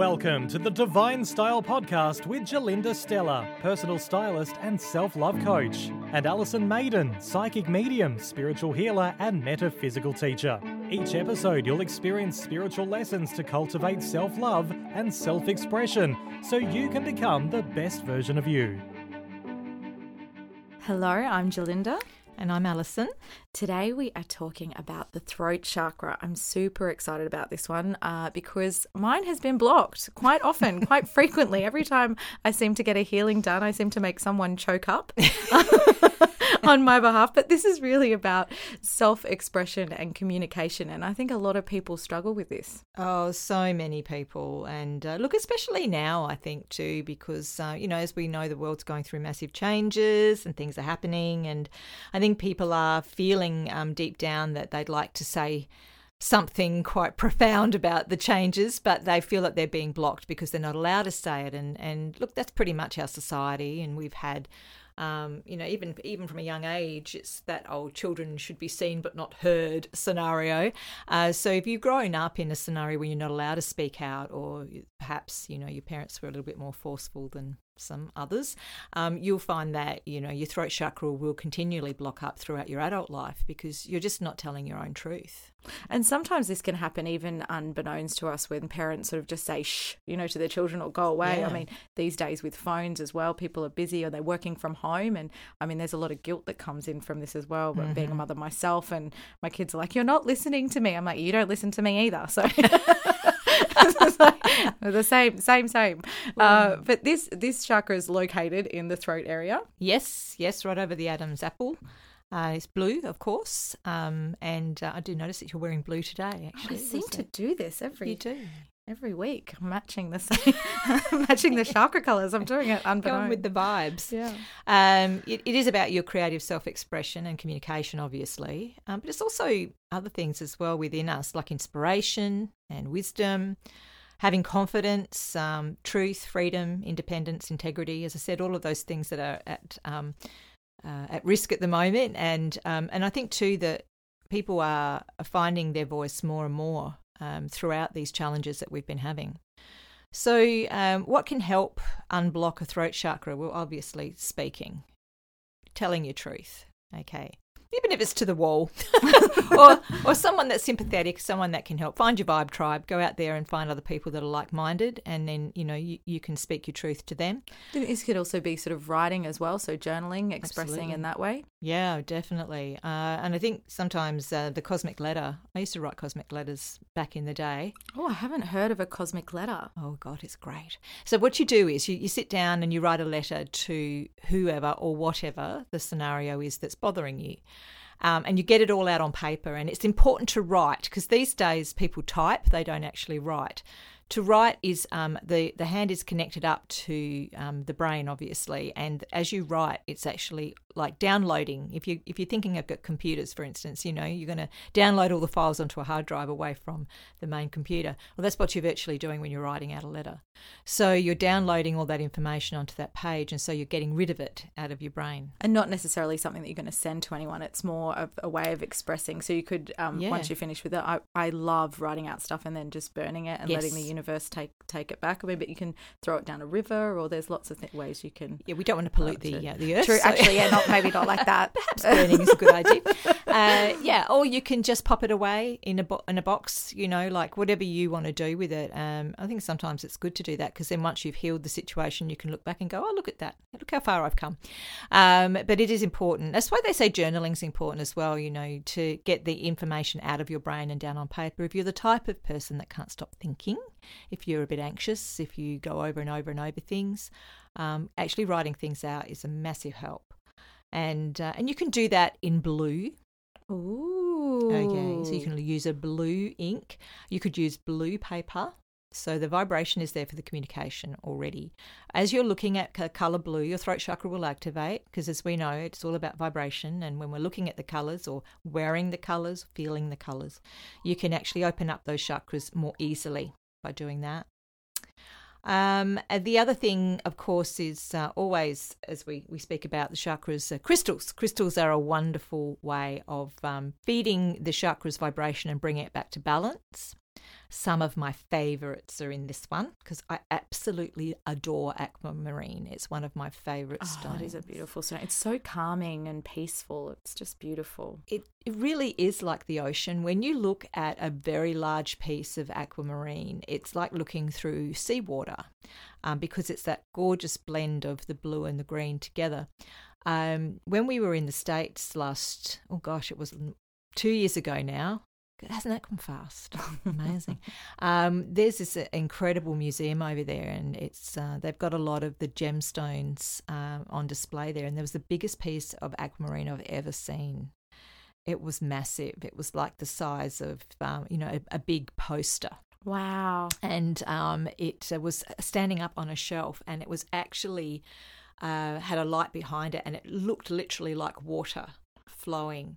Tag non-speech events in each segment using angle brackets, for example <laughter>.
Welcome to the Divine Style Podcast with Gerlinda Stella, personal stylist and self love coach, and Alison Maiden, psychic medium, spiritual healer, and metaphysical teacher. Each episode, you'll experience spiritual lessons to cultivate self love and self expression so you can become the best version of you. Hello, I'm Jalinda. And I'm Alison. Today we are talking about the throat chakra. I'm super excited about this one uh, because mine has been blocked quite often, <laughs> quite frequently. Every time I seem to get a healing done, I seem to make someone choke up. <laughs> on my behalf. But this is really about self expression and communication. And I think a lot of people struggle with this. Oh, so many people. And uh, look, especially now, I think, too, because, uh, you know, as we know, the world's going through massive changes and things are happening. And I think people are feeling um, deep down that they'd like to say, something quite <laughs> profound about the changes, but they feel that they're being blocked because they're not allowed to say it. And and look, that's pretty much our society, and we've had um, you know, even even from a young age, it's that old children should be seen but not heard scenario. Uh, so if you've grown up in a scenario where you're not allowed to speak out, or perhaps you know your parents were a little bit more forceful than some others, um, you'll find that you know your throat chakra will continually block up throughout your adult life because you're just not telling your own truth. And sometimes this can happen even unbeknownst to us when parents sort of just say shh, you know, to their children or go away. Yeah. I mean, these days with phones as well, people are busy or they're working from home, and I mean, there's a lot of guilt that comes in from this as well. But mm-hmm. being a mother myself, and my kids are like, "You're not listening to me." I'm like, "You don't listen to me either." So. <laughs> <laughs> the same, same, same. Uh, but this this chakra is located in the throat area. Yes, yes, right over the Adam's apple. Uh, it's blue, of course, um, and uh, I do notice that you're wearing blue today. Actually, I seem to do this every you do every week, matching the same, <laughs> matching the chakra colors. I'm doing it <laughs> unbeknown. Going with the vibes. Yeah. Um, it, it is about your creative self-expression and communication, obviously, um, but it's also other things as well within us, like inspiration and wisdom having confidence, um, truth, freedom, independence, integrity. As I said, all of those things that are at um, uh, at risk at the moment, and um, and I think too that people are finding their voice more and more um, throughout these challenges that we've been having. So, um, what can help unblock a throat chakra? Well, obviously, speaking, telling your truth. Okay even if it's to the wall, <laughs> or or someone that's sympathetic, someone that can help. Find your vibe tribe. Go out there and find other people that are like minded, and then you know you, you can speak your truth to them. This could also be sort of writing as well, so journaling, expressing Absolutely. in that way. Yeah, definitely. Uh, and I think sometimes uh, the cosmic letter. I used to write cosmic letters back in the day. Oh, I haven't heard of a cosmic letter. Oh God, it's great. So what you do is you, you sit down and you write a letter to whoever or whatever the scenario is that's bothering you um, and you get it all out on paper. And it's important to write because these days people type, they don't actually write to write is um, the the hand is connected up to um, the brain, obviously, and as you write, it's actually like downloading. If you if you're thinking of computers, for instance, you know you're going to download all the files onto a hard drive away from the main computer. Well, that's what you're virtually doing when you're writing out a letter. So you're downloading all that information onto that page, and so you're getting rid of it out of your brain, and not necessarily something that you're going to send to anyone. It's more of a way of expressing. So you could um, yeah. once you finish with it, I I love writing out stuff and then just burning it and yes. letting the universe universe take take it back. I mean, but you can throw it down a river, or there's lots of th- ways you can. Yeah, we don't want to pollute the uh, the earth. True, so. actually, yeah, not maybe not like that. <laughs> Perhaps burning is a good idea. <laughs> Uh, yeah, or you can just pop it away in a bo- in a box. You know, like whatever you want to do with it. Um, I think sometimes it's good to do that because then once you've healed the situation, you can look back and go, oh, look at that, look how far I've come. Um, but it is important. That's why they say journaling is important as well. You know, to get the information out of your brain and down on paper. If you're the type of person that can't stop thinking, if you're a bit anxious, if you go over and over and over things, um, actually writing things out is a massive help. And uh, and you can do that in blue. Ooh. Okay, so you can use a blue ink. You could use blue paper. So the vibration is there for the communication already. As you're looking at color blue, your throat chakra will activate because, as we know, it's all about vibration. And when we're looking at the colors or wearing the colors, feeling the colors, you can actually open up those chakras more easily by doing that. Um, the other thing, of course, is uh, always, as we, we speak about the chakras, uh, crystals. Crystals are a wonderful way of um, feeding the chakras vibration and bringing it back to balance. Some of my favorites are in this one because I absolutely adore aquamarine. It's one of my favorite Oh, stones. it is a beautiful stone. It's so calming and peaceful. It's just beautiful. It, it really is like the ocean. When you look at a very large piece of aquamarine, it's like looking through seawater um, because it's that gorgeous blend of the blue and the green together. Um, when we were in the States last, oh gosh, it was two years ago now. Hasn't that come fast? <laughs> Amazing. um, there's this uh, incredible museum over there, and it's uh, they've got a lot of the gemstones um, on display there. And there was the biggest piece of aquamarine I've ever seen. It was massive. It was like the size of um, you know a, a big poster Wow. and um, it uh, was standing up on a shelf, and it was actually uh, had a light behind it, and it looked literally like water flowing.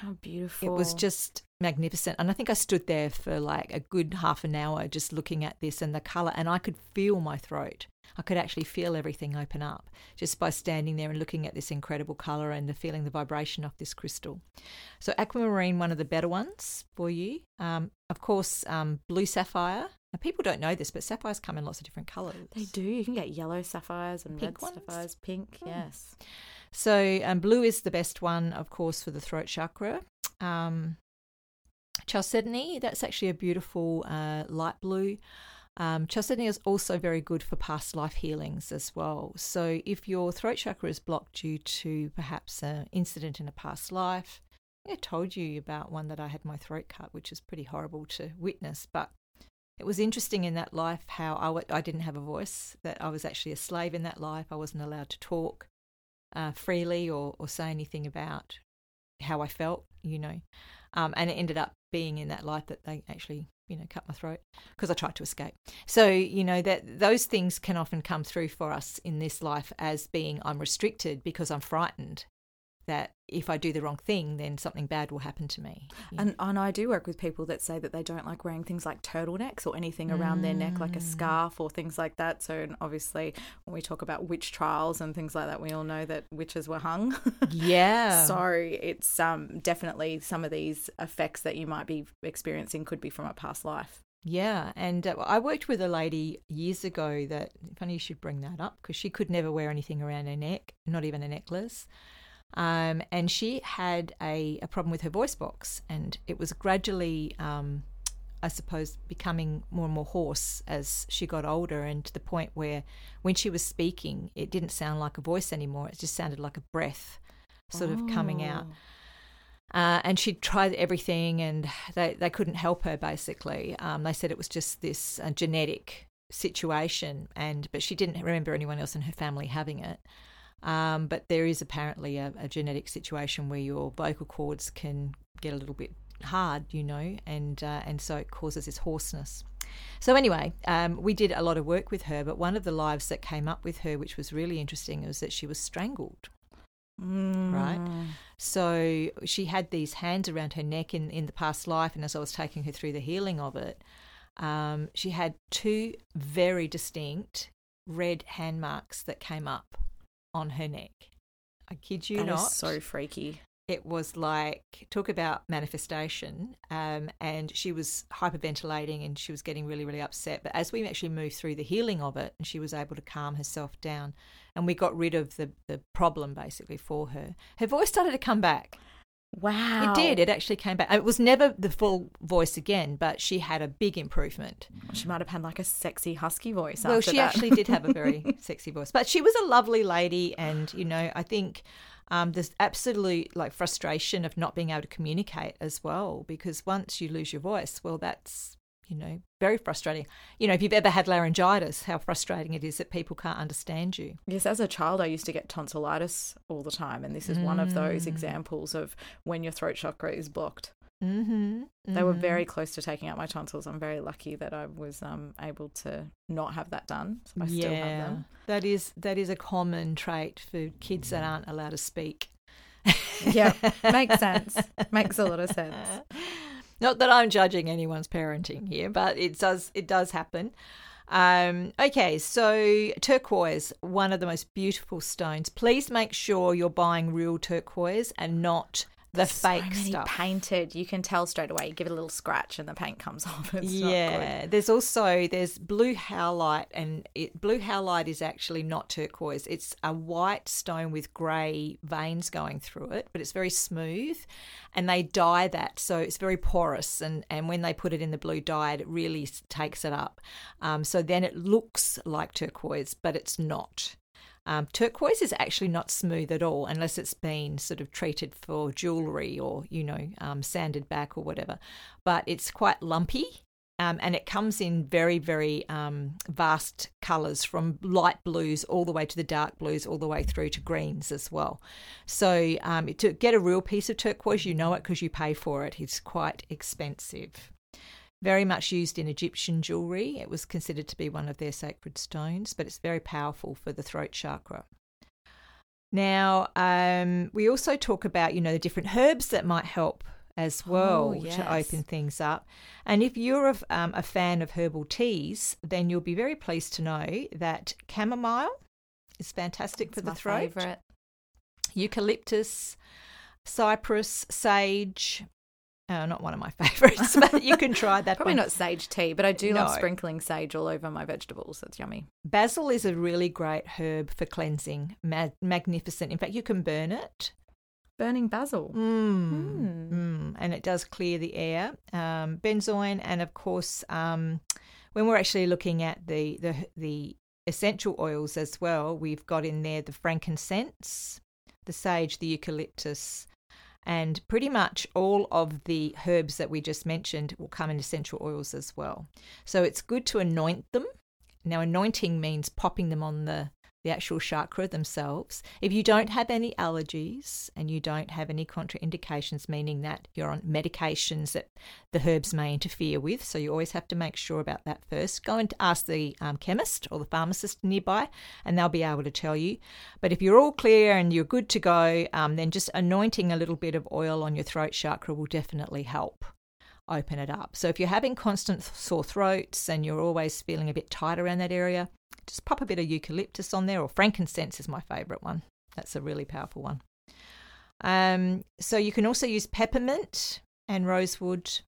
How beautiful. It was just magnificent, and I think I stood there for like a good half an hour just looking at this and the color, and I could feel my throat. I could actually feel everything open up just by standing there and looking at this incredible color and the feeling the vibration of this crystal. So aquamarine, one of the better ones for you. Um, of course, um, blue sapphire. Now, people don't know this, but sapphires come in lots of different colors. They do. You can get yellow sapphires and Pink red ones? sapphires. Pink, Hmm. yes. So um, blue is the best one, of course, for the throat chakra. Um, chalcedony, that's actually a beautiful uh, light blue. Um, chalcedony is also very good for past life healings as well. So if your throat chakra is blocked due to perhaps an incident in a past life, I I told you about one that I had my throat cut, which is pretty horrible to witness, but it was interesting in that life how I w- I didn't have a voice, that I was actually a slave in that life. I wasn't allowed to talk uh, freely or, or say anything about how I felt, you know. Um, and it ended up being in that life that they actually, you know, cut my throat because I tried to escape. So, you know, that those things can often come through for us in this life as being I'm restricted because I'm frightened that if I do the wrong thing, then something bad will happen to me. know. And, and I do work with people that say that they don't like wearing things like turtlenecks or anything around their neck, like a Mm. scarf or things like that. So, obviously, when we talk about witch trials and things like that, we all know that witches were hung. <laughs> yeah. so it's um, definitely some of these effects that you might be experiencing could be from a past life. Yeah, and uh, I worked with a lady years ago that, funny you should bring that up, because she could never wear anything around her neck, not even a necklace. Um, and she had a, a problem with her voice box, and it was gradually, um, I suppose, becoming more and more hoarse as she got older, and to the point where when she was speaking, it didn't sound like a voice anymore, it just sounded like a breath sort of coming out. Oh. Uh, and she'd tried everything and they, they couldn't help her basically. Um, they said it was just this uh, genetic situation, and but she didn't remember anyone else in her family having it. Um, but there is apparently a, a genetic situation where your vocal cords can get a little bit hard, you know, and uh, and so it causes this hoarseness. So anyway, um, we did a lot of work with her, but one of the lives that came up with her, which was really interesting, was that she was strangled. Right. Mm. So she had these hands around her neck in, in the past life, and as I was taking her through the healing of it, um, she had two very distinct red hand marks that came up on her neck. I kid you That not. so freaky. it was like talk about manifestation um, and she was hyperventilating and she was getting really really upset but as we actually moved through the healing of it and she was able to calm herself down and we got rid of the, the problem basically for her her voice started to come back Wow. it did it actually came back it was never the full voice again but she had a big improvement She might have had like a sexy husky voice. well she that. actually did have a very <laughs> sexy voice but she was a lovely lady and you know i think um, there's absolute like frustration of not being able to communicate as well because once you lose your voice well that's you know very frustrating you know if you've ever had laryngitis how frustrating it is that people can't understand you Yes, as a child, I used to get tonsillitis all the time, and this is one of those Mm. examples of when your throat chakra is blocked. mm-hmm. They were very close to taking out my tonsils. I'm very lucky that I was um, able to not have that done. So I still have them. that is that is a common trait for kids that aren't allowed to speak Yeah, makes sense. <laughs> Makes a lot of sense. Not that I'm judging anyone's parenting here, but it does it does happen. Um, okay, so turquoise, one of the most beautiful stones. Please make sure you're buying real turquoise and not the So fake stuff. painted. You can tell straight away. You give it a little scratch and the paint comes <laughs> off. It's not good. yeah, there's also there's blue howlite, and it, blue howlite is actually not turquoise. It's a white stone with grey veins going through it, but it's very smooth, and they dye that so it's very porous. And and when they put it in the blue dye, it really takes it up. Um, so then it looks like turquoise, but it's not. Um, turquoise is actually not smooth at all unless it's been sort of treated for jewellery or, you know, um, sanded back or whatever. But it's quite lumpy um, and it comes in very, very um, vast colours from light blues all the way to the dark blues, all the way through to greens as well. So um, to get a real piece of turquoise, you know it because you pay for it. It's quite expensive very much used in Egyptian jewelry. It was considered to be one of their sacred stones, but it's very powerful for the throat chakra. Now, um, we also talk about, you know, the different herbs that might help as well Oh, yes. to open things up. And if you're a, um, a fan of herbal teas, then you'll be very pleased to know that chamomile is fantastic for the throat. favourite. Eucalyptus, cypress, sage. Uh, not one of my <laughs> favourites, but you can try that Probably one. not sage tea, but I do love sprinkling sage all over my vegetables. That's yummy. Basil is a really great herb for cleansing. Ma- magnificent. In fact, you can burn it. Burning basil. Mm. Mm. And it does clear the air. Um, benzoin, and of course, um, when we're actually looking at the, the the essential oils as well, we've got in there the frankincense, the sage, the eucalyptus, and pretty much all of the herbs that we just mentioned will come in essential oils as well. So it's good to anoint them. Now, anointing means popping them on the, the actual chakra themselves. If you don't have any allergies and you don't have any contraindications, meaning that you're on medications that the herbs may interfere with, so you always have to make sure about that first. Go and ask the um, chemist or the pharmacist nearby, and they'll be able to tell you. But if you're all clear and you're good to go, um, then just anointing a little bit of oil on your throat chakra will definitely help open it up. So if you're having constant sore throats and you're always feeling a bit tight around that area, just pop a bit of eucalyptus on there, or frankincense is my favourite one. That's a really powerful one. Um, so you can also use peppermint and rosewood.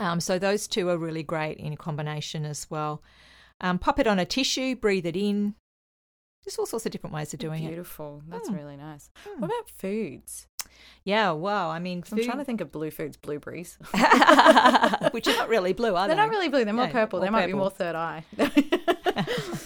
Um, so those two are really great in combination as well. Um, pop it on a tissue, breathe it in. There's all sorts of different ways of doing it. Beautiful. That's Hmm. really nice. Hmm. What about foods? Yeah, wow. I mean, 'Cause I'm trying to think of blue foods, blueberries. <laughs> <laughs> which are not really blue, are They're they? not really blue. They're more No, purple. more they might be more third eye. <laughs>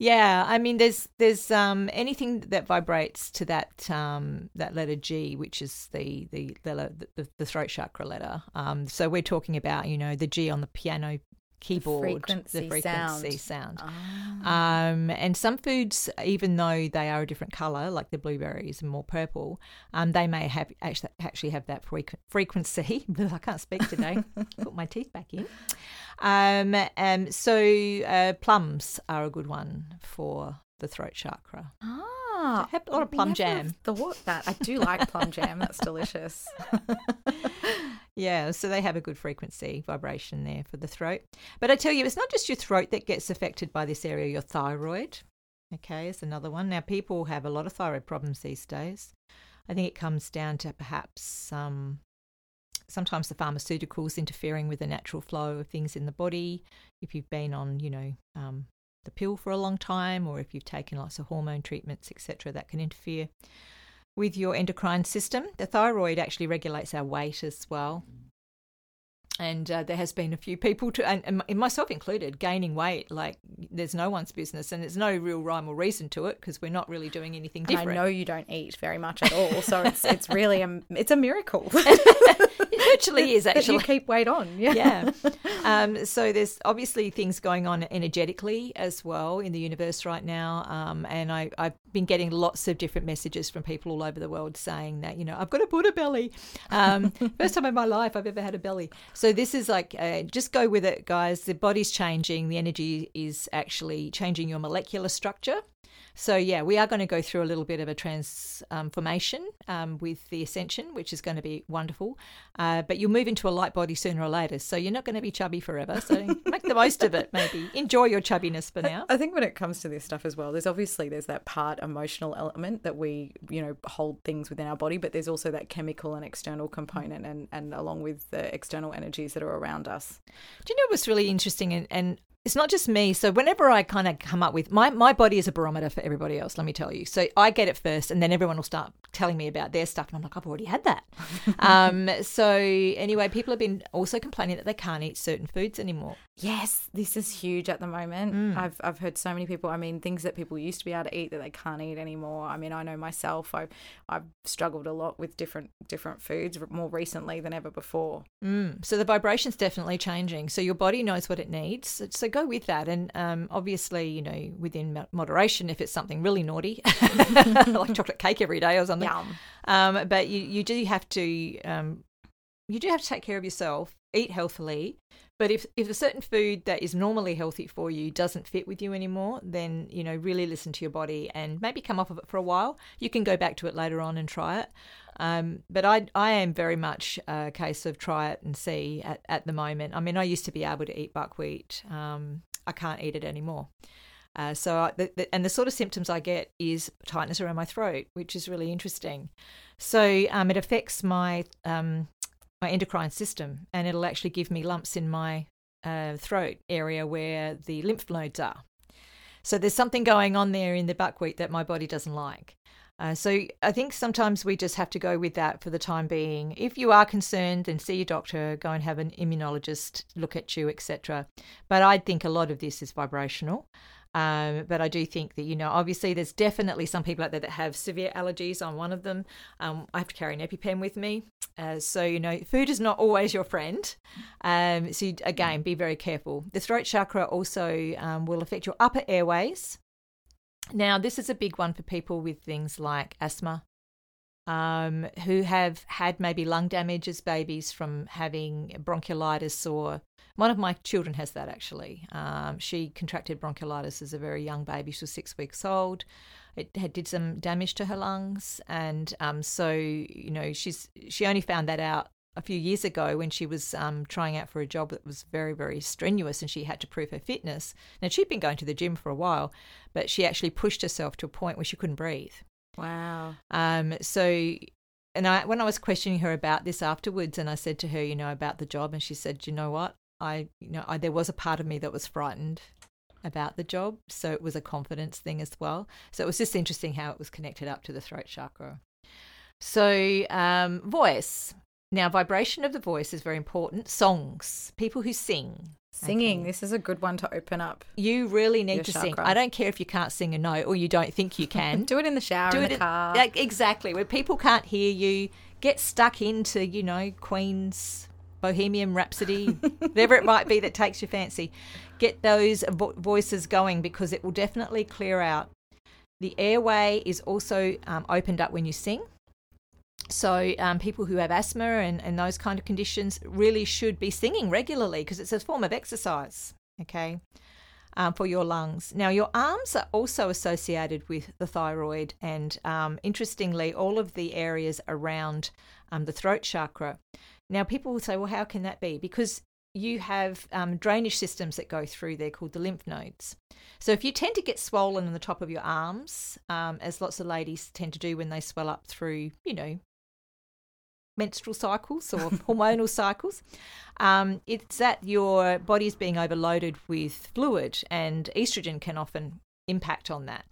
Yeah, I mean, there's there's um, anything that vibrates to that um, that letter G, which is the the the, the, the throat chakra letter. Um, so we're talking about you know the G on the piano keyboard, frequency the frequency sound. Ah. Um, and some foods, even though they are a different color, like the blueberries and more purple, um, they may have actually actually have that frequ- frequency. <laughs> I can't speak today. <laughs> Put my teeth back in. Um, um, so uh, plums are a good one for the throat chakra. Ah, Have a lot of plum jam. Thought that I do like plum jam. That's <laughs> delicious. Yeah, so they have a good frequency vibration there for the throat. But I tell you, it's not just your throat that gets affected by this area, your thyroid. Okay, is another one. Now, people have a lot of thyroid problems these days. I think it comes down to perhaps um, sometimes the pharmaceuticals interfering with the natural flow of things in the body. If you've been on, you know, um, the pill for a long time, or if you've taken lots of hormone treatments, etc., that can interfere with your endocrine system. The thyroid actually regulates our weight as well. And uh, there has been a few people, to, and, and myself included, gaining weight like there's no one's business, and there's no real rhyme or reason to it because we're not really doing anything And I know you don't eat very much at all, so it's it's <laughs> really a it's a miracle. it actually is <laughs> that actually you keep weight on. Yeah. yeah. <laughs> Um, so there's obviously things going on energetically as well in the universe right now. Um, and I, I've been getting lots of different messages from people all over the world saying that, you know, I've got a Buddha belly. Um, first time in my life I've ever had a belly. So this is like, uh, just go with it, guys. The body's changing. The energy is actually changing your molecular structure. So, yeah, we are going to go through a little bit of a transformation um, with the Ascension, which is going to be wonderful. Uh, but you'll move into a light body sooner or later. So, you're not going to be chubby forever. So, <laughs> make the most of it, maybe. Enjoy your chubbiness for now. I think when it comes to this stuff as well, there's obviously there's that part emotional element that we, you know, hold things within our body, but there's also that chemical and external component and, and along with the external energies that are around us. Do you know what's really interesting? And, and it's not just me. So whenever I kind of come up with my my body is a barometer for everybody else. Let me tell you. So I get it first, and then everyone will start telling me about their stuff, and I'm like, I've already had that. <laughs> um, so anyway, people have been also complaining that they can't eat certain foods anymore. Yes, this is huge at the moment. Mm. I've I've heard so many people. I mean, things that people used to be able to eat that they can't eat anymore. I mean, I know myself. I I've struggled a lot with different different foods more recently than ever before. Mm. So the vibration's definitely changing. So your body knows what it needs. So, so go with that, and um, obviously, you know, within moderation. If it's something really naughty, <laughs> like chocolate cake every day or something, Yum. um, but you you do have to um, you do have to take care of yourself, eat healthily. But if if a certain food that is normally healthy for you doesn't fit with you anymore, then you know really listen to your body and maybe come off of it for a while. You can go back to it later on and try it. Um, but I I am very much a case of try it and see at, at the moment. I mean, I used to be able to eat buckwheat. Um, I can't eat it anymore. Uh, so, I, the, the, and the sort of symptoms I get is tightness around my throat, which is really interesting. So, um, it affects my um, my endocrine system, and it'll actually give me lumps in my uh, throat area where the lymph nodes are. So, there's something going on there in the buckwheat that my body doesn't like. Uh, so I think sometimes we just have to go with that for the time being. If you are concerned, then see your doctor, go and have an immunologist look at you, etc. But I think a lot of this is vibrational. Um, but I do think that, you know, obviously there's definitely some people out there that have severe allergies. I'm one of them. Um, I have to carry an EpiPen with me. Uh, so, you know, food is not always your friend. Um, so, again, be very careful. The throat chakra also um, will affect your upper airways. Now, this is a big one for people with things like asthma, um, who have had maybe lung damage as babies from having bronchiolitis, or one of my children has that actually. Um, she contracted bronchiolitis as a very young baby. She was six weeks old. It had did some damage to her lungs, and um, so you know she's she only found that out a few years ago when she was um, trying out for a job that was very, very strenuous and she had to prove her fitness. Now, she'd been going to the gym for a while, but she actually pushed herself to a point where she couldn't breathe. Wow. Um, so, and I, when I was questioning her about this afterwards, and I said to her, you know, about the job, and she said, you know what? I, you know, I, there was a part of me that was frightened about the job. So it was a confidence thing as well. So it was just interesting how it was connected up to the throat chakra. So, um, voice. Now, vibration of the voice is very important. Songs, people who sing. Singing. Okay. This is a good one to open up. You really need to sing. I don't care if you can't sing a note or you don't think you can. <laughs> Do it in the shower, Do in it the in- car. Yeah, exactly. Where people can't hear you, get stuck into, you know, Queen's Bohemian Rhapsody, <laughs> whatever it might be that takes your fancy. Get those vo- voices going because it will definitely clear out. The airway is also um, opened up when you sing. So, um, people who have asthma and, and those kind of conditions really should be singing regularly because it's a form of exercise, okay, um, for your lungs. Now, your arms are also associated with the thyroid, and um, interestingly, all of the areas around um, the throat chakra. Now, people will say, well, how can that be? Because you have um, drainage systems that go through there called the lymph nodes. So if you tend to get swollen in the top of your arms, um, as lots of ladies tend to do when they swell up through, you know, menstrual cycles or <laughs> hormonal cycles, um, it's that your body is being overloaded with fluid, and estrogen can often impact on that.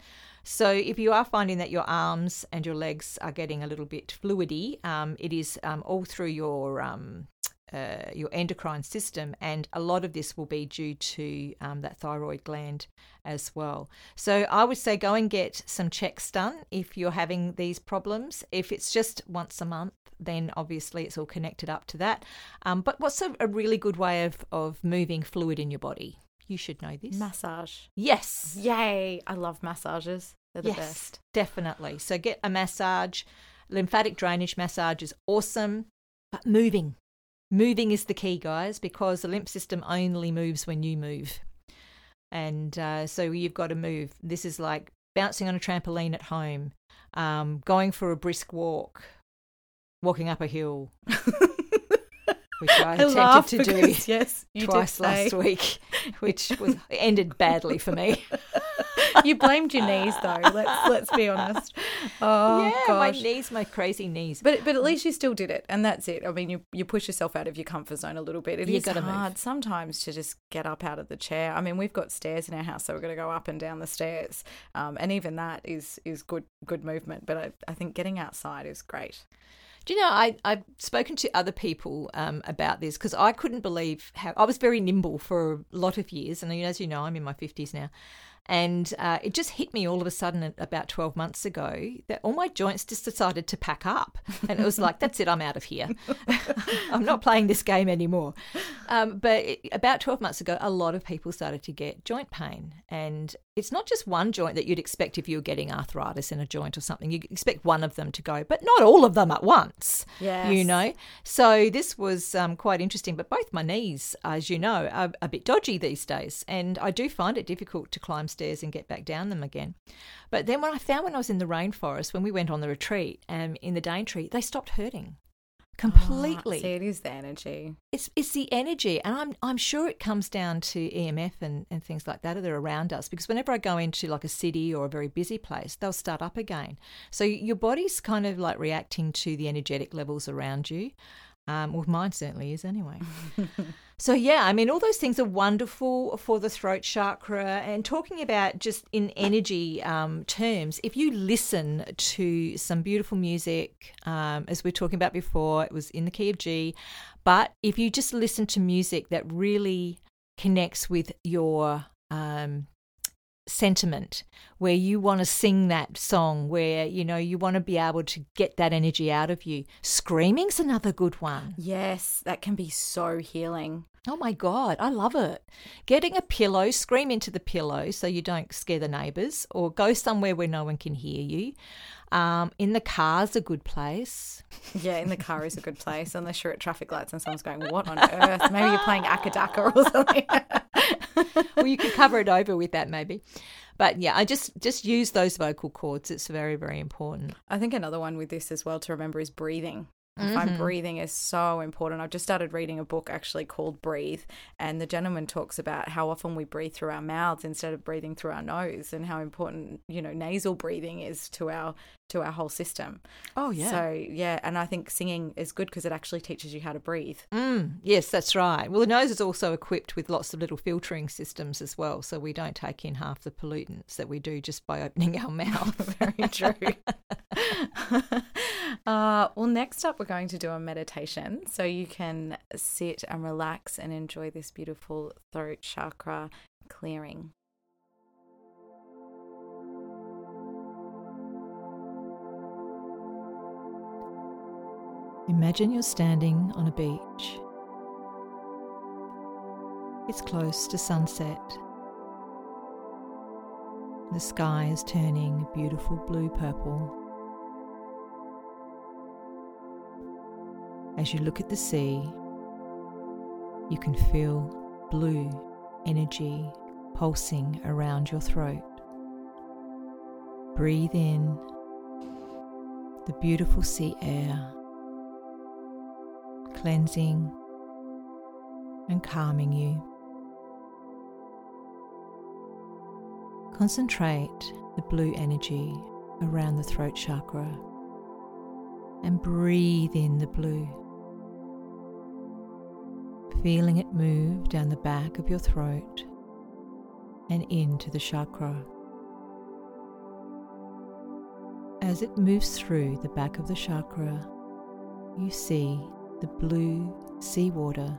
So, if you are finding that your arms and your legs are getting a little bit fluidy, um, it is um, all through your um, uh, your endocrine system, and a lot of this will be due to um, that thyroid gland as well. So, I would say go and get some checks done if you're having these problems. If it's just once a month, then obviously it's all connected up to that. Um, but what's a, a really good way of, of moving fluid in your body? You should know this. Massage. yes. Yay. I love massages. They're the yes, best. definitely. So get a massage. Lymphatic drainage massage is awesome, but moving. Moving is the key, guys, because the lymph system only moves when you move. And uh, so you've got to move. This is like bouncing on a trampoline at home, um, going for a brisk walk, walking up a hill, <laughs> which I, I attempted to do because, yes, you twice last week, which was ended badly for me. <laughs> you blamed your knees though. Let's let's be honest. <laughs> Oh yeah, gosh. my knees, my crazy knees. But but at least you still did it, and that's it. I mean, you you push yourself out of your comfort zone a little bit. It You is gotta move. hard sometimes to just get up out of the chair. I mean, we've got stairs in our house, so we're going to go up and down the stairs, um, and even that is is good good movement. But I, I think getting outside is great. Do you know, I, I've spoken to other people um, about this because I couldn't believe how I was very nimble for a lot of years. And as you know, I'm in my 50s now. And uh, it just hit me all of a sudden about 12 months ago that all my joints just decided to pack up. And it was like, that's it, I'm out of here. <laughs> I'm not playing this game anymore. Um, but it, about 12 months ago, a lot of people started to get joint pain. And it's not just one joint that you'd expect if you were getting arthritis in a joint or something. You expect one of them to go, but not all of them at once. Yes. You know? So this was um, quite interesting. But both my knees, as you know, are a bit dodgy these days. And I do find it difficult to climb stairs and get back down them again. But then when I found when I was in the rainforest, when we went on the retreat um, in the Daintree, they stopped hurting completely. Ah, see, it is the energy. it's it's the energy and i'm i'm sure it comes down to emf and, and things like that that are around us because whenever i go into like a city or a very busy place they'll start up again. So your body's kind of like reacting to the energetic levels around you um, well mine certainly is anyway. <laughs> So yeah i mean all those things are wonderful for the throat chakra. And talking about just in energy um, terms if you listen to some beautiful music um, as we are talking about before it was in the key of g but if you just listen to music that really connects with your um, sentiment, where you want to sing that song, where you know you want to be able to get that energy out of you, screaming's another good one. Yes, that can be so healing. Oh my God, I love it. Getting a pillow, scream into the pillow so you don't scare the neighbours, or go somewhere where no one can hear you. Um, in the car's a good place. Yeah, in the car is a good place, unless you're at traffic lights and someone's going, "What on earth?" Maybe you're playing Akadaka or <laughs> something. <laughs> well, you could cover it over with that maybe. But yeah, I just just use those vocal cords. It's very very important. I think another one with this as well to remember is breathing. I find breathing is so important. I've just started reading a book actually called Breathe, and the gentleman talks about how often we breathe through our mouths instead of breathing through our nose, and how important you know nasal breathing is to our to our whole system. Oh yeah. So yeah, and I think singing is good because it actually teaches you how to breathe. Mm, yes, that's right. Well, the nose is also equipped with lots of little filtering systems as well, so we don't take in half the pollutants that we do just by opening our <laughs> mouth. <laughs> Very true. <laughs> <laughs> uh, well, next up, we're going to do a meditation. So you can sit and relax and enjoy this beautiful throat chakra clearing. Imagine you're standing on a beach. It's close to sunset. The sky is turning beautiful blue purple. As you look at the sea, you can feel blue energy pulsing around your throat. Breathe in the beautiful sea air cleansing and calming you. Concentrate the blue energy around the throat chakra and breathe in the blue, feeling it move down the back of your throat and into the chakra. As it moves through the back of the chakra, you see the blue seawater,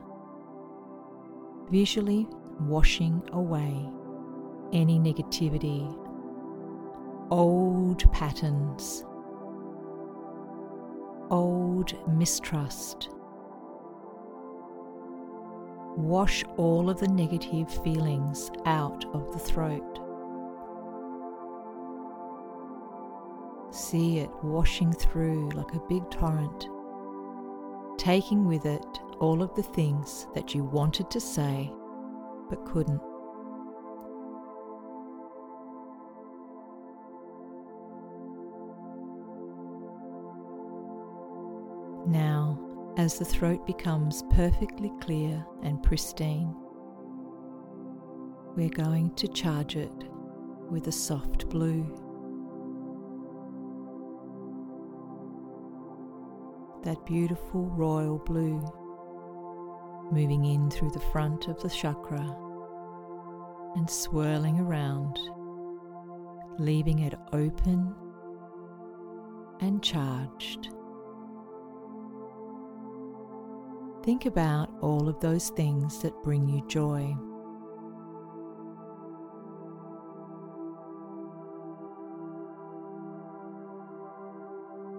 visually washing away any negativity, old patterns, old mistrust. Wash all of the negative feelings out of the throat. See it washing through like a big torrent, taking with it all of the things that you wanted to say but couldn't. Now, as the throat becomes perfectly clear and pristine, we're going to charge it with a soft blue. That beautiful royal blue moving in through the front of the chakra and swirling around, leaving it open and charged. Think about all of those things that bring you joy.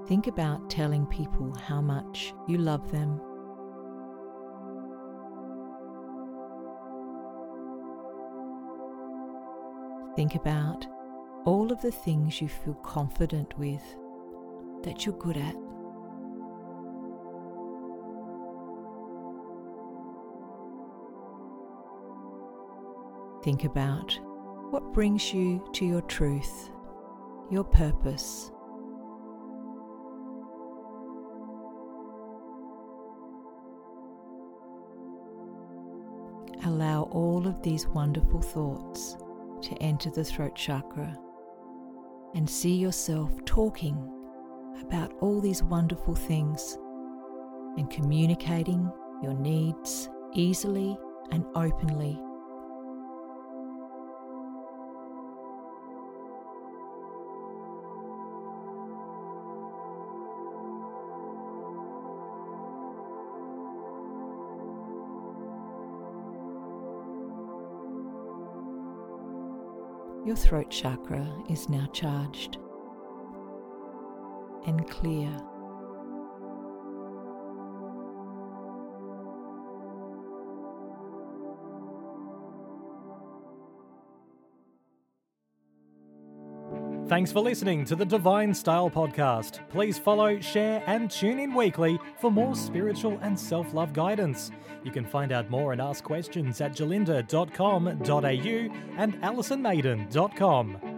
Think about telling people how much you love them. Think about all of the things you feel confident with that you're good at. Think about what brings you to your truth, your purpose. Allow all of these wonderful thoughts to enter the throat chakra and see yourself talking about all these wonderful things and communicating your needs easily and openly. Your throat chakra is now charged and clear. Thanks for listening to the Divine Style Podcast. Please follow, share, and tune in weekly for more spiritual and self love guidance. You can find out more and ask questions at gerlinda.com.au and alisonmaiden.com.